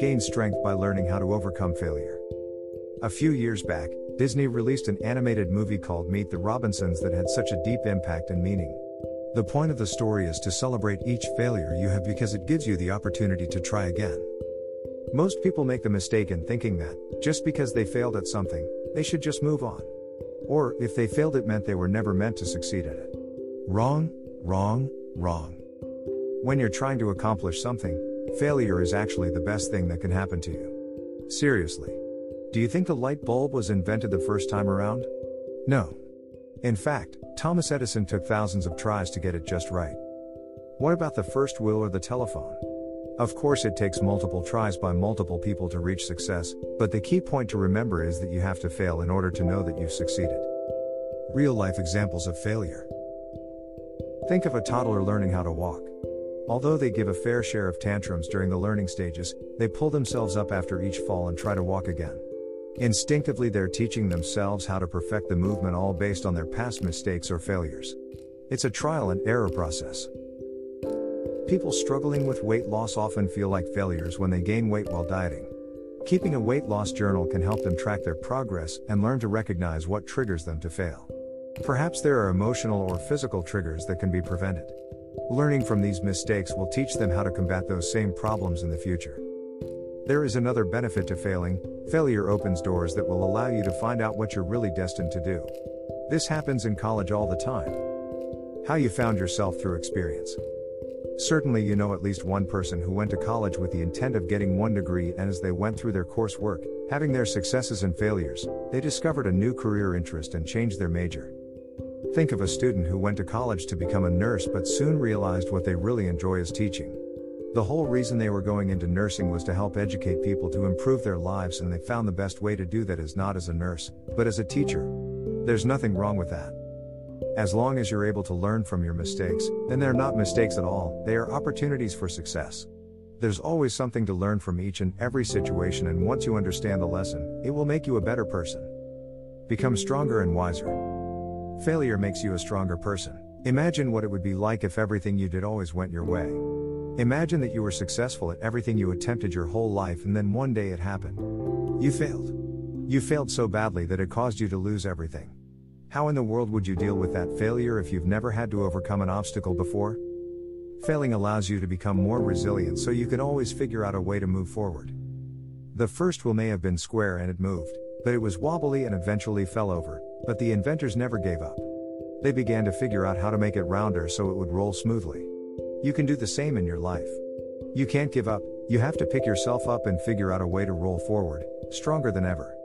gain strength by learning how to overcome failure. A few years back, Disney released an animated movie called Meet the Robinsons that had such a deep impact and meaning. The point of the story is to celebrate each failure you have because it gives you the opportunity to try again. Most people make the mistake in thinking that, just because they failed at something, they should just move on. Or, if they failed, it meant they were never meant to succeed at it. Wrong, wrong, wrong. When you're trying to accomplish something, failure is actually the best thing that can happen to you. Seriously. Do you think the light bulb was invented the first time around? No. In fact, Thomas Edison took thousands of tries to get it just right. What about the first wheel or the telephone? Of course, it takes multiple tries by multiple people to reach success, but the key point to remember is that you have to fail in order to know that you've succeeded. Real life examples of failure. Think of a toddler learning how to walk. Although they give a fair share of tantrums during the learning stages, they pull themselves up after each fall and try to walk again. Instinctively, they're teaching themselves how to perfect the movement, all based on their past mistakes or failures. It's a trial and error process. People struggling with weight loss often feel like failures when they gain weight while dieting. Keeping a weight loss journal can help them track their progress and learn to recognize what triggers them to fail. Perhaps there are emotional or physical triggers that can be prevented. Learning from these mistakes will teach them how to combat those same problems in the future. There is another benefit to failing failure opens doors that will allow you to find out what you're really destined to do. This happens in college all the time. How you found yourself through experience. Certainly, you know at least one person who went to college with the intent of getting one degree, and as they went through their coursework, having their successes and failures, they discovered a new career interest and changed their major. Think of a student who went to college to become a nurse but soon realized what they really enjoy is teaching. The whole reason they were going into nursing was to help educate people to improve their lives, and they found the best way to do that is not as a nurse, but as a teacher. There's nothing wrong with that. As long as you're able to learn from your mistakes, then they're not mistakes at all, they are opportunities for success. There's always something to learn from each and every situation, and once you understand the lesson, it will make you a better person. Become stronger and wiser. Failure makes you a stronger person. Imagine what it would be like if everything you did always went your way. Imagine that you were successful at everything you attempted your whole life and then one day it happened. You failed. You failed so badly that it caused you to lose everything. How in the world would you deal with that failure if you've never had to overcome an obstacle before? Failing allows you to become more resilient so you can always figure out a way to move forward. The first wheel may have been square and it moved, but it was wobbly and eventually fell over, but the inventors never gave up. They began to figure out how to make it rounder so it would roll smoothly. You can do the same in your life. You can't give up, you have to pick yourself up and figure out a way to roll forward, stronger than ever.